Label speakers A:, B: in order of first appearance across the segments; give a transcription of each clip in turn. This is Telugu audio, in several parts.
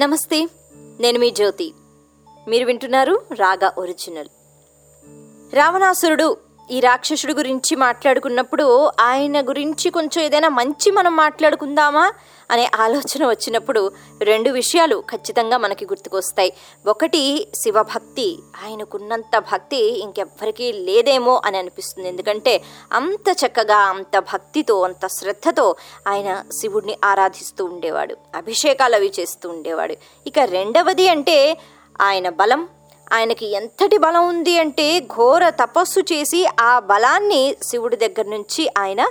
A: నమస్తే నేను మీ జ్యోతి. మీరు వింటున్నారు రాగా ఒరిజినల్. రావణాసురుడు ఈ రాక్షసుడి గురించి మాట్లాడుకున్నప్పుడు ఆయన గురించి కొంచెం ఏదైనా మంచి మనం మాట్లాడుకుందామా అనే ఆలోచన వచ్చినప్పుడు రెండు విషయాలు ఖచ్చితంగా మనకి గుర్తుకొస్తాయి. ఒకటి శివభక్తి. ఆయనకున్నంత భక్తి ఇంకెవ్వరికీ లేదేమో అని అనిపిస్తుంది. ఎందుకంటే అంత చక్కగా అంత భక్తితో అంత శ్రద్ధతో ఆయన శివుడిని ఆరాధిస్తూ ఉండేవాడు. అభిషేకాలు అవి చేస్తూ ఉండేవాడు. ఇక రెండవది అంటే ఆయన బలం ఆయనకి ఎంతటి బలం ఉంది అంటే ఘోర తపస్సు చేసి ఆ బలాన్ని శివుడి దగ్గర నుంచి ఆయన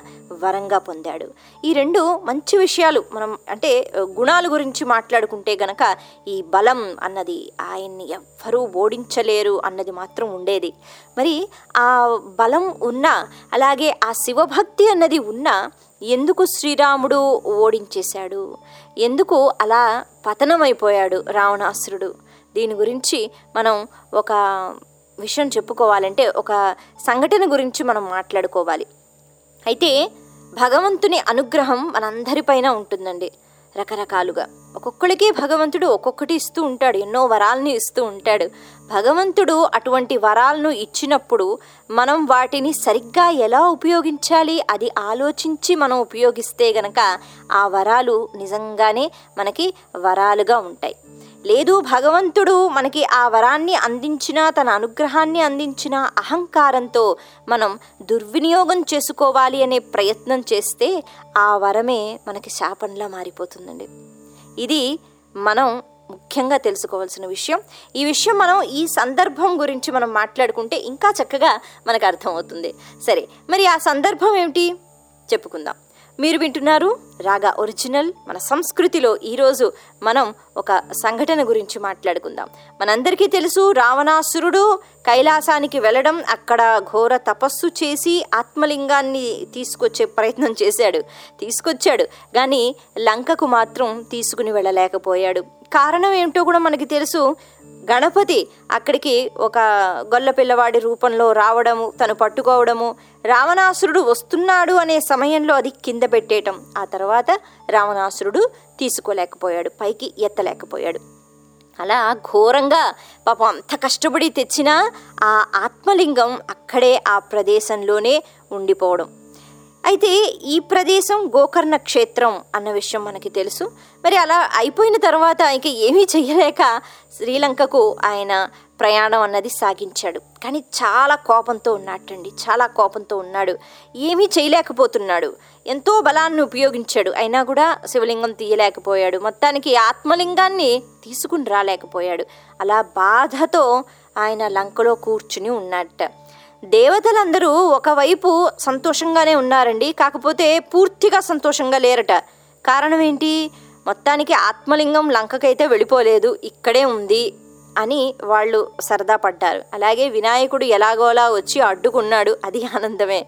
A: వరంగా పొందాడు. ఈ రెండు మంచి విషయాలు మనం అంటే గుణాల గురించి మాట్లాడుకుంటే గనక ఈ బలం అన్నది ఆయన్ని ఎవ్వరూ ఓడించలేరు అన్నది మాత్రం ఉండేది. మరి ఆ బలం ఉన్నా అలాగే ఆ శివభక్తి అన్నది ఉన్నా ఎందుకు శ్రీరాముడు ఓడించేశాడు? ఎందుకు అలా పతనమైపోయాడు రావణాసురుడు? దీని గురించి మనం ఒక విషయం చెప్పుకోవాలంటే ఒక సంఘటన గురించి మనం మాట్లాడుకోవాలి. అయితే భగవంతుని అనుగ్రహం మనందరిపైన ఉంటుందండి రకరకాలుగా. ఒక్కొక్కడికి భగవంతుడు ఒక్కొక్కటి ఇస్తూ ఉంటాడు ఎన్నో వరాలని ఇస్తూ ఉంటాడు. భగవంతుడు అటువంటి వరాలను ఇచ్చినప్పుడు మనం వాటిని సరిగ్గా ఎలా ఉపయోగించాలి అది ఆలోచించి మనం ఉపయోగిస్తే గనక ఆ వరాలు నిజంగానే మనకి వరాలుగా ఉంటాయి. లేదు భగవంతుడు మనకి ఆ వరాన్ని అందించిన తన అనుగ్రహాన్ని అందించిన అహంకారంతో మనం దుర్వినియోగం చేసుకోవాలి అనే ప్రయత్నం చేస్తే ఆ వరమే మనకి శాపంలా మారిపోతుందండి. ఇది మనం ముఖ్యంగా తెలుసుకోవాల్సిన విషయం. ఈ విషయం మనం ఈ సందర్భం గురించి మనం మాట్లాడుకుంటే ఇంకా చక్కగా మనకు అర్థమవుతుంది. సరే మరి ఆ సందర్భం ఏమిటి? చెప్పుకుందాం. మీరు వింటున్నారు రాగా ఒరిజినల్ మన సంస్కృతిలో ఈరోజు మనం ఒక సంఘటన గురించి మాట్లాడుకుందాం. మనందరికీ తెలుసు రావణాసురుడు కైలాసానికి వెళ్ళడం అక్కడ ఘోర తపస్సు చేసి ఆత్మలింగాన్ని తీసుకొచ్చే ప్రయత్నం చేశాడు తీసుకొచ్చాడు. కానీ లంకకు మాత్రం తీసుకుని వెళ్ళలేకపోయాడు. కారణం ఏమిటో కూడా మనకి తెలుసు. గణపతి అక్కడికి ఒక గొల్ల పిల్లవాడి రూపంలో రావడము తను పట్టుకోవడము రావణాసురుడు వస్తున్నాడు అనే సమయంలో అది కింద పెట్టేయటం. ఆ తర్వాత రావణాసురుడు తీసుకోలేకపోయాడు పైకి ఎత్తలేకపోయాడు. అలా ఘోరంగా పాపం అంత కష్టపడి తెచ్చిన ఆ ఆత్మలింగం అక్కడే ఆ ప్రదేశంలోనే ఉండిపోవడం. అయితే ఈ ప్రదేశం గోకర్ణ క్షేత్రం అన్న విషయం మనకి తెలుసు. మరి అలా అయిపోయిన తర్వాత ఇక ఏమీ చేయలేక శ్రీలంకకు ఆయన ప్రయాణం అన్నది సాగించాడు. కానీ చాలా కోపంతో ఉన్నట్టండి చాలా కోపంతో ఉన్నాడు. ఏమీ చేయలేకపోతున్నాడు. ఎంతో బలాన్ని ఉపయోగించాడు. అయినా కూడా శివలింగం తీయలేకపోయాడు. మొత్తానికి ఆత్మలింగాన్ని తీసుకుని రాలేకపోయాడు. అలా బాధతో ఆయన లంకలో కూర్చుని ఉన్నట్ట దేవతలందరూ ఒకవైపు సంతోషంగానే ఉన్నారండి కాకపోతే పూర్తిగా సంతోషంగా లేరట. కారణం ఏంటి? మొత్తానికి ఆత్మలింగం లంకకైతే వెళ్ళిపోలేదు ఇక్కడే ఉంది అని వాళ్ళు సరదా పడ్డారు. అలాగే వినాయకుడు ఎలాగోలా వచ్చి అడ్డుకున్నాడు అది ఆనందమే.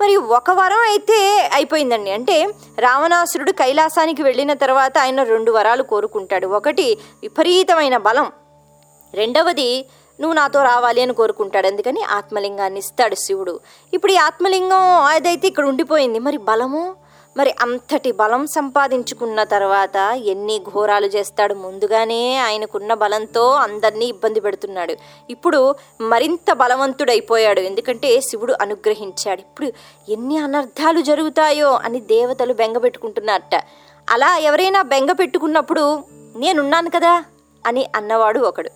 A: మరి ఒక వరం అయితే అయిపోయిందండి. అంటే రావణాసురుడు కైలాసానికి వెళ్ళిన తర్వాత ఆయన రెండు వరాలు కోరుకుంటాడు. ఒకటి విపరీతమైన బలం. రెండవది నువ్వు నాతో రావాలి అని కోరుకుంటాడు. అందుకని ఆత్మలింగాన్ని ఇస్తాడు శివుడు. ఇప్పుడు ఈ ఆత్మలింగం అదైతే ఇక్కడ ఉండిపోయింది మరి బలము? మరి అంతటి బలం సంపాదించుకున్న తర్వాత ఎన్ని ఘోరాలు చేస్తాడు. ముందుగానే ఆయనకున్న బలంతో అందరినీ ఇబ్బంది పెడుతున్నాడు. ఇప్పుడు మరింత బలవంతుడైపోయాడు. ఎందుకంటే శివుడు అనుగ్రహించాడు. ఇప్పుడు ఎన్ని అనర్థాలు జరుగుతాయో అని దేవతలు బెంగ పెట్టుకుంటున్నారట. అలా ఎవరైనా బెంగ పెట్టుకున్నప్పుడు నేనున్నాను కదా? అని అన్నవాడు ఒకడు.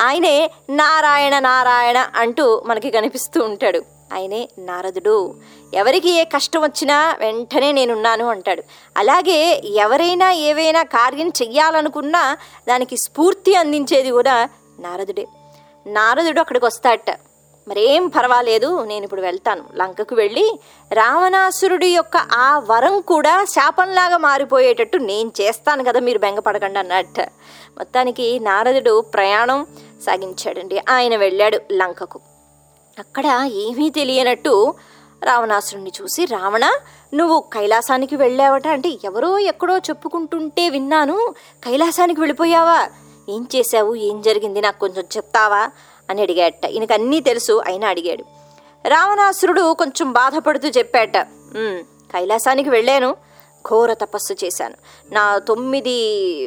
A: ఆయనే నారాయణ నారాయణ అంటూ మనకి కనిపిస్తూ ఉంటాడు. ఆయనే నారదుడు. ఎవరికి ఏ కష్టం వచ్చినా వెంటనే నేనున్నాను అంటాడు. అలాగే ఎవరైనా ఏవైనా కార్యం చెయ్యాలనుకున్నా దానికి స్ఫూర్తి అందించేది కూడా నారదుడే. నారదుడు అక్కడికి వస్తాడట మరేం పర్వాలేదు నేను ఇప్పుడు వెళ్తాను. లంకకు వెళ్ళి రావణాసురుడి యొక్క ఆ వరం కూడా శాపంలాగా మారిపోయేటట్టు నేను చేస్తాను కదా మీరు బెంగపడకండి అన్నట్టు. మొత్తానికి నారదుడు ప్రయాణం సాగించాడండి. ఆయన వెళ్ళాడు లంకకు. అక్కడ ఏమీ తెలియనట్టు రావణాసురుణ్ణి చూసి రావణ నువ్వు కైలాసానికి వెళ్ళావట అంటే ఎవరో ఎక్కడో చెప్పుకుంటుంటే విన్నాను. కైలాసానికి వెళ్ళిపోయావా? ఏం చేశావు? ఏం జరిగింది? నాకు కొంచెం చెప్తావా? అని అడిగాడట. ఈయనకు అన్నీ తెలుసు అయినా అడిగాడు. రావణాసురుడు కొంచెం బాధపడుతూ చెప్పాట కైలాసానికి వెళ్ళాను ఘోర తపస్సు చేశాను. నా తొమ్మిది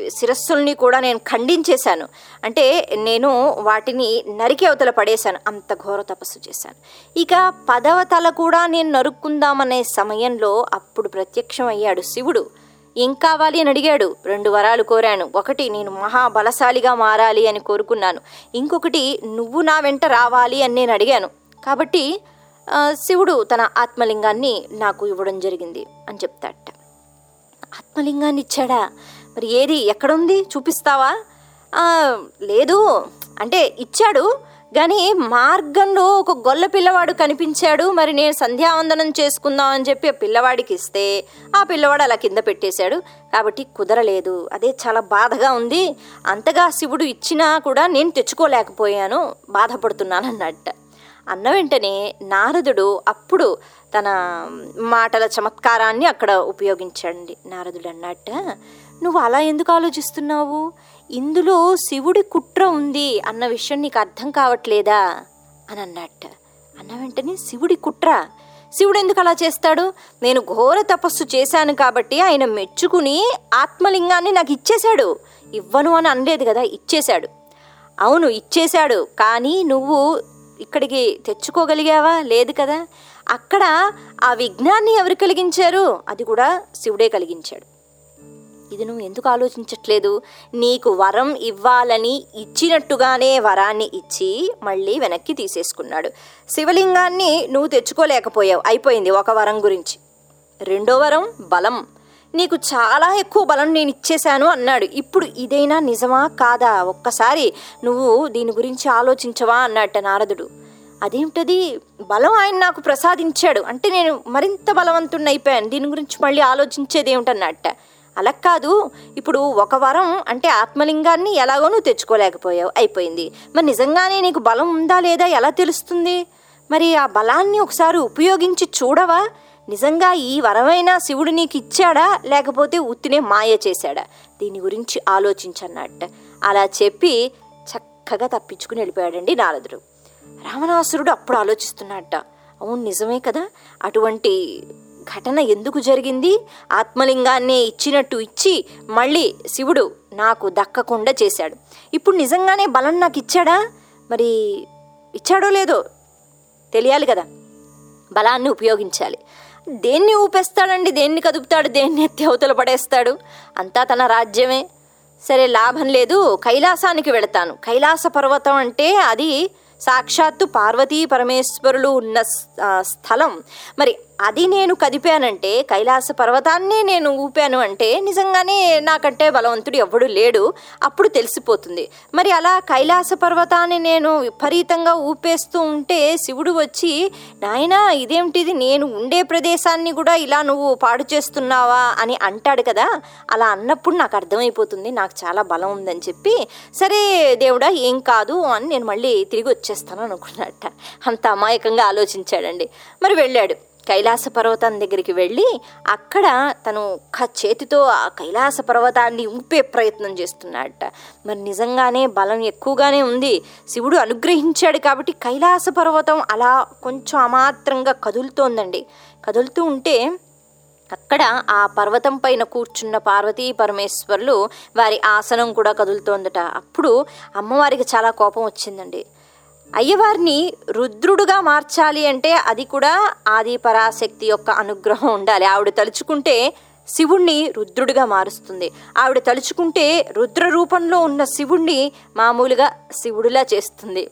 A: శిరస్సుల్ని కూడా నేను ఖండించేశాను. అంటే నేను వాటిని నరికి అవతల పడేశాను అంత ఘోర తపస్సు చేశాను. ఇక పదవ తల కూడా నేను నరుక్కుందామనే సమయంలో అప్పుడు ప్రత్యక్షం అయ్యాడు శివుడు. ఏం కావాలి అని అడిగాడు. రెండు వరాలు కోరాను. ఒకటి నేను మహాబలశాలిగా మారాలి అని కోరుకున్నాను. ఇంకొకటి నువ్వు నా వెంట రావాలి అని నేను అడిగాను. కాబట్టి శివుడు తన ఆత్మలింగాన్ని నాకు ఇవ్వడం జరిగింది అని చెప్తాట ఆత్మలింగాన్ని ఇచ్చాడా? మరి ఏది? ఎక్కడుంది? చూపిస్తావా? లేదు. అంటే ఇచ్చాడు. కానీ మార్గంలో ఒక గొల్ల పిల్లవాడు కనిపించాడు మరి నేను సంధ్యావందనం చేసుకుందాం అని చెప్పి ఆ పిల్లవాడికి ఇస్తే ఆ పిల్లవాడు అలా కింద పెట్టేశాడు. కాబట్టి కుదరలేదు. అదే చాలా బాధగా ఉంది. అంతగా శివుడు ఇచ్చినా కూడా నేను తెచ్చుకోలేకపోయాను. బాధపడుతున్నాను అన్నట్ట అన్న వెంటనే నారదుడు అప్పుడు తన మాటల చమత్కారాన్ని అక్కడ ఉపయోగించండి. నారదుడు అన్నట్ట. నువ్వు అలా ఎందుకు ఆలోచిస్తున్నావు? ఇందులో శివుడి కుట్ర ఉంది అన్న విషయం నీకు అర్థం కావట్లేదా? అని అన్నట్ట. అన్న వెంటనే శివుడి కుట్ర? శివుడు ఎందుకు అలా చేస్తాడు? నేను ఘోర తపస్సు చేశాను కాబట్టి ఆయన మెచ్చుకుని ఆత్మలింగాన్ని నాకు ఇచ్చేశాడు. ఇవ్వను అని అనలేదు కదా ఇచ్చేశాడు. అవును ఇచ్చేశాడు. కానీ నువ్వు ఇక్కడికి తెచ్చుకోగలిగావా? లేదు కదా. అక్కడ ఆ విఘ్నాన్ని ఎవరు కలిగించారు? అది కూడా శివుడే కలిగించాడు. ఇది నువ్వు ఎందుకు ఆలోచించట్లేదు? నీకు వరం ఇవ్వాలని ఇచ్చినట్టుగానే వరాన్ని ఇచ్చి మళ్ళీ వెనక్కి తీసేసుకున్నాడు. శివలింగాన్ని నువ్వు తెచ్చుకోలేకపోయావు. అయిపోయింది ఒక వరం గురించి. రెండో వరం బలం. నీకు చాలా ఎక్కువ బలం నేను ఇచ్చేశాను అన్నాడు. ఇప్పుడు ఇదైనా నిజమా కాదా? ఒక్కసారి నువ్వు దీని గురించి ఆలోచించవా అన్నట్ట నారదుడు. అదేమిటది? బలం ఆయన నాకు ప్రసాదించాడు. అంటే నేను మరింత బలవంతుణ్ణి అయిపోయాను. దీని గురించి మళ్ళీ ఆలోచించేది ఏమిటన్నట్ట అలా కాదు. ఇప్పుడు ఒక వరం అంటే ఆత్మలింగాన్ని ఎలాగో నువ్వు తెచ్చుకోలేకపోయావు. అయిపోయింది. మరి నిజంగానే నీకు బలం ఉందా లేదా? ఎలా తెలుస్తుంది? మరి ఆ బలాన్ని ఒకసారి ఉపయోగించి చూడవా? నిజంగా ఈ వరమైన శివుడు నీకు ఇచ్చాడా? లేకపోతే ఉత్తినే మాయ చేశాడా? దీని గురించి ఆలోచించన్నట్ట. అలా చెప్పి చక్కగా తప్పించుకుని వెళ్ళిపోయాడండి నారదుడు. రావణాసురుడు అప్పుడు ఆలోచిస్తున్నట్ట అవును నిజమే కదా? అటువంటి ఘటన ఎందుకు జరిగింది? ఆత్మలింగాన్ని ఇచ్చినట్టు ఇచ్చి మళ్ళీ శివుడు నాకు దక్కకుండా చేశాడు. ఇప్పుడు నిజంగానే బలం నాకు ఇచ్చాడా? మరి ఇచ్చాడో లేదో తెలియాలి కదా? బలాన్ని ఉపయోగించాలి. దేన్ని ఊపేస్తాడండి? దేన్ని కదుపుతాడు? దేన్ని ఎత్తి అవతల పడేస్తాడు? అంతా తన రాజ్యమే. సరే లాభం లేదు. కైలాసానికి వెళతాను. కైలాస పర్వతం అంటే అది సాక్షాత్తు పార్వతీ పరమేశ్వరులు ఉన్న స్థలం. మరి అది నేను కదిపానంటే కైలాస పర్వతాన్ని నేను ఊపాను అంటే నిజంగానే నాకంటే బలవంతుడు ఎవడు లేడు. అప్పుడు తెలిసిపోతుంది. మరి అలా కైలాస పర్వతాన్ని నేను విపరీతంగా ఊపేస్తూ ఉంటే శివుడు వచ్చి నాయనా ఇదేమిటిది నేను ఉండే ప్రదేశాన్ని కూడా ఇలా నువ్వు పాడు చేస్తున్నావా? అని అంటాడు కదా. అలా అన్నప్పుడు నాకు అర్థమైపోతుంది. నాకు చాలా బలం ఉందని చెప్పి సరే దేవుడా ఏం కాదు అని నేను మళ్ళీ తిరిగి వచ్చేస్తాను అనుకున్నట్ట. అంత అమాయకంగా ఆలోచించాడండి. మరి వెళ్ళాడు. కైలాస పర్వతం దగ్గరికి వెళ్ళి అక్కడ తను ఒక్క చేతితో ఆ కైలాస పర్వతాన్ని ఉంపే ప్రయత్నం చేస్తున్నాడట. మరి నిజంగానే బలం ఎక్కువగానే ఉంది. శివుడు అనుగ్రహించాడు కాబట్టి కైలాస పర్వతం అలా కొంచెం అమాత్రంగా కదులుతోందండి. కదులుతూ ఉంటే అక్కడ ఆ పర్వతం పైన కూర్చున్న పార్వతీ పరమేశ్వరులు వారి ఆసనం కూడా కదులుతోందట. అప్పుడు అమ్మవారికి చాలా కోపం వచ్చిందండి. అయ్యవారిని రుద్రుడుగా మార్చాలి అంటే అది కూడా ఆది పరాశక్తి యొక్క అనుగ్రహం ఉండాలి. ఆవిడ తలుచుకుంటే శివుణ్ణి రుద్రుడిగా మారుస్తుంది. ఆవిడ తలుచుకుంటే రుద్ర రూపంలో ఉన్న శివుణ్ణి మామూలుగా శివుడిలా చేస్తుంది.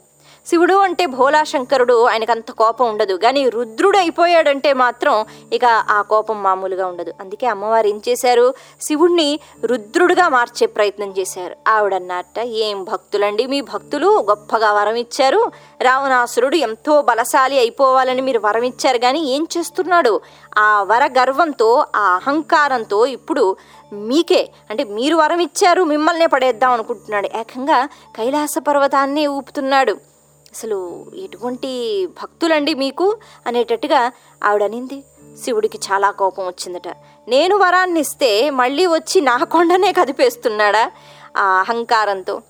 A: శివుడు అంటే భోలా శంకరుడు ఆయనకు అంత కోపం ఉండదు. కానీ రుద్రుడు అయిపోయాడంటే మాత్రం ఇక ఆ కోపం మామూలుగా ఉండదు. అందుకే అమ్మవారు ఏం చేశారు? శివుణ్ణి రుద్రుడుగా మార్చే ప్రయత్నం చేశారు. ఆవిడన్నట్ట ఏం భక్తులండి మీ భక్తులు? గొప్పగా వరం ఇచ్చారు. రావణాసురుడు ఎంతో బలశాలి అయిపోవాలని మీరు వరం ఇచ్చారు. కానీ ఏం చేస్తున్నాడు? ఆ వర గర్వంతో ఆ అహంకారంతో ఇప్పుడు మీకే అంటే మీరు వరం ఇచ్చారు మిమ్మల్నే పడేద్దాం అనుకుంటున్నాడు. ఏకంగా కైలాస పర్వతాన్ని ఊపుతున్నాడు. అసలు ఎటువంటి భక్తులండి మీకు? అనేటట్టుగా ఆవిడనింది. శివుడికి చాలా కోపం వచ్చిందట. నేను వరాన్ని ఇస్తే మళ్ళీ వచ్చి నా కొండనే కదిపేస్తున్నాడా? ఆ అహంకారంతో.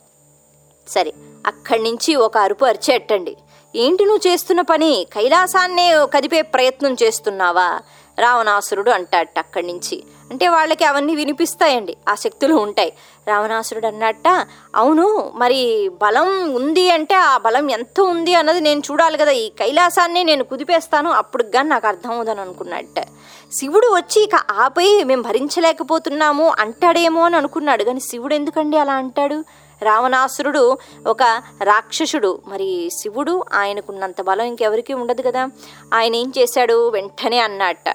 A: సరే అక్కడి నుంచి ఒక అరుపు అరిచేటండి ఏంటి నువ్వు చేస్తున్న పని? కైలాసాన్నే కదిపే ప్రయత్నం చేస్తున్నావా? రావణాసురుడు అంటాడట అక్కడి నుంచి. అంటే వాళ్ళకి అవన్నీ వినిపిస్తాయండి ఆ శక్తులు ఉంటాయి. రావణాసురుడు అన్నట్ట అవును మరి బలం ఉంది అంటే ఆ బలం ఎంత ఉంది అన్నది నేను చూడాలి కదా ఈ కైలాసాన్ని నేను కుదిపేస్తాను అప్పుడు కానీ నాకు అర్థం అవుదని అనుకున్నట్ట. శివుడు వచ్చి ఇక ఆపై మేము భరించలేకపోతున్నాము అంటాడేమో అని అనుకున్నాడు కానీ శివుడు ఎందుకండి అలా అంటాడు? రావణాసురుడు ఒక రాక్షసుడు మరి శివుడు ఆయనకున్నంత బలం ఇంకెవరికీ ఉండదు కదా. ఆయన ఏం చేశాడు? వెంటనే అన్నట్ట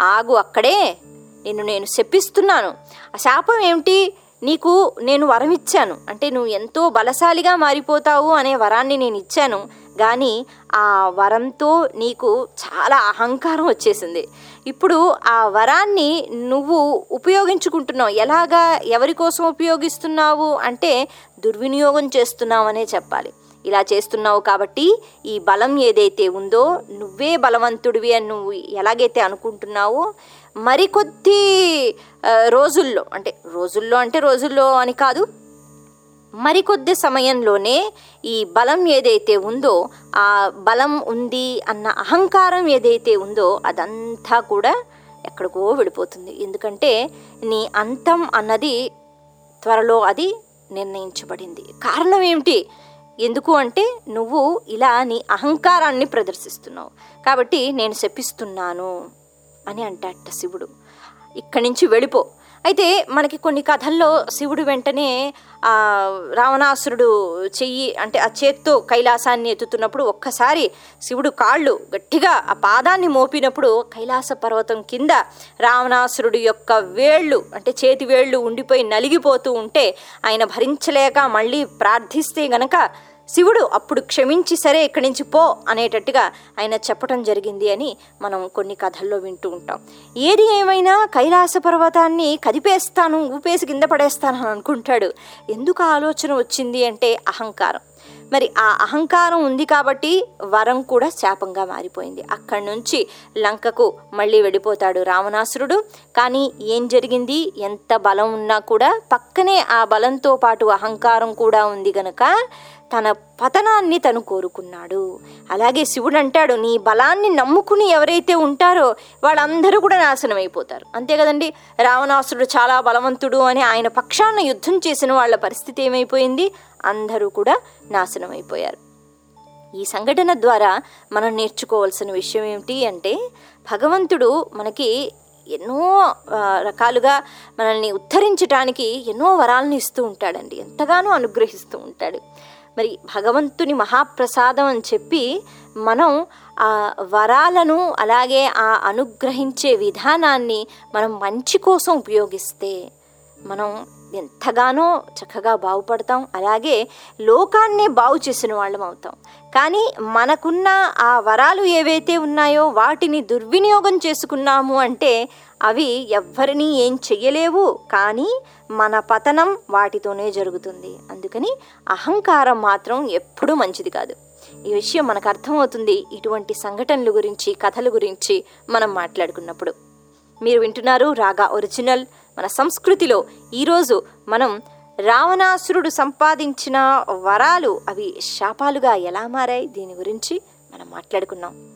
A: ఆగు అక్కడే. నిన్ను నేను శపిస్తున్నాను. ఆ శాపం ఏమిటి? నీకు నేను వరం ఇచ్చాను. అంటే నువ్వు ఎంతో బలశాలిగా మారిపోతావు అనే వరాన్ని నేను ఇచ్చాను. కానీ ఆ వరంతో నీకు చాలా అహంకారం వచ్చేసింది. ఇప్పుడు ఆ వరాన్ని నువ్వు ఉపయోగించుకుంటున్నావు. ఎలాగా? ఎవరి కోసం ఉపయోగిస్తున్నావు? అంటే దుర్వినియోగం చేస్తున్నావనే చెప్పాలి. ఇలా చేస్తున్నావు కాబట్టి ఈ బలం ఏదైతే ఉందో నువ్వే బలవంతుడివి అని నువ్వు ఎలాగైతే అనుకుంటున్నావో మరికొద్ది రోజుల్లో అంటే రోజుల్లో అంటే రోజుల్లో అని కాదు మరికొద్ది సమయంలోనే ఈ బలం ఏదైతే ఉందో ఆ బలం ఉంది అన్న అహంకారం ఏదైతే ఉందో అదంతా కూడా ఎక్కడికో వెళ్ళిపోతుంది ఎందుకంటే నీ అంతం అన్నది త్వరలో అది నిర్ణయించబడింది. కారణం ఏమిటి? ఎందుకు అంటే నువ్వు ఇలా నీ అహంకారాన్ని ప్రదర్శిస్తున్నావు. కాబట్టి నేను శపిస్తున్నాను అని అంటాట శివుడు. ఇక్కడి నుంచి వెళ్ళిపో. అయితే మనకి కొన్ని కథల్లో శివుడు వెంటనే రావణాసురుడు చెయ్యి అంటే ఆ చేత్తో కైలాసాన్ని ఎత్తుతున్నప్పుడు ఒక్కసారి శివుడు కాళ్ళు గట్టిగా ఆ పాదాన్ని మోపినప్పుడు కైలాస పర్వతం కింద రావణాసురుడు యొక్క వేళ్ళు అంటే చేతి వేళ్ళు ఉండిపోయి నలిగిపోతూ ఉంటే ఆయన భరించలేక మళ్ళీ ప్రార్థిస్తే గనక శివుడు అప్పుడు క్షమించి సరే ఇక్కడి నుంచి పో అనేటట్టుగా ఆయన చెప్పడం జరిగింది అని మనం కొన్ని కథల్లో వింటూ ఉంటాం. ఏది ఏమైనా కైలాస పర్వతాన్ని కదిపేస్తాను ఊపేసి కింద పడేస్తాను అని అనుకుంటాడు. ఎందుకు ఆలోచన వచ్చింది అంటే అహంకారం. మరి ఆ అహంకారం ఉంది కాబట్టి వరం కూడా శాపంగా మారిపోయింది. అక్కడి నుంచి లంకకు మళ్ళీ వెళ్ళిపోతాడు రావణాసురుడు. కానీ ఏం జరిగింది? ఎంత బలం ఉన్నా కూడా పక్కనే ఆ బలంతో పాటు అహంకారం కూడా ఉంది గనక తన పతనాన్ని తను కోరుకున్నాడు. అలాగే శివుడు అంటాడు నీ బలాన్ని నమ్ముకుని ఎవరైతే ఉంటారో వాళ్ళందరూ కూడా నాశనం అయిపోతారు అంతే కదండి? రావణాసురుడు చాలా బలవంతుడు అని ఆయన పక్షాన యుద్ధం చేసిన వాళ్ళ పరిస్థితి ఏమైపోయింది? అందరూ కూడా నాశనం అయిపోయారు ఈ సంఘటన ద్వారా మనం నేర్చుకోవాల్సిన విషయం ఏమిటి అంటే భగవంతుడు మనకి ఎన్నో రకాలుగా మనల్ని ఉద్ధరించడానికి ఎన్నో వరాలను ఇస్తూ ఉంటాడండి. ఎంతగానో అనుగ్రహిస్తూ ఉంటాడు. మరి భగవంతుని మహాప్రసాదం అని చెప్పి మనం ఆ వరాలను అలాగే ఆ అనుగ్రహించే విధానాన్ని మనం మంచి కోసం ఉపయోగిస్తే మనం ఎంతగానో చక్కగా బాగుపడతాం. అలాగే లోకాన్నే బాగు చేసిన వాళ్ళం అవుతాం. కానీ మనకున్న ఆ వరాలు ఏవైతే ఉన్నాయో వాటిని దుర్వినియోగం చేసుకున్నాము అంటే అవి ఎవ్వరినీ ఏం చెయ్యలేవు కానీ మన పతనం వాటితోనే జరుగుతుంది. అందుకని అహంకారం మాత్రం ఎప్పుడూ మంచిది కాదు. ఈ విషయం మనకు అర్థమవుతుంది. ఇటువంటి సంఘటనల గురించి కథల గురించి మనం మాట్లాడుకున్నప్పుడు. మీరు వింటున్నారు రాగా ఒరిజినల్. మన సంస్కృతిలో ఈరోజు మనం రావణాసురుడు సంపాదించిన వరాలు అవి శాపాలుగా ఎలా మారాయి? దీని గురించి మనం మాట్లాడుకున్నాం.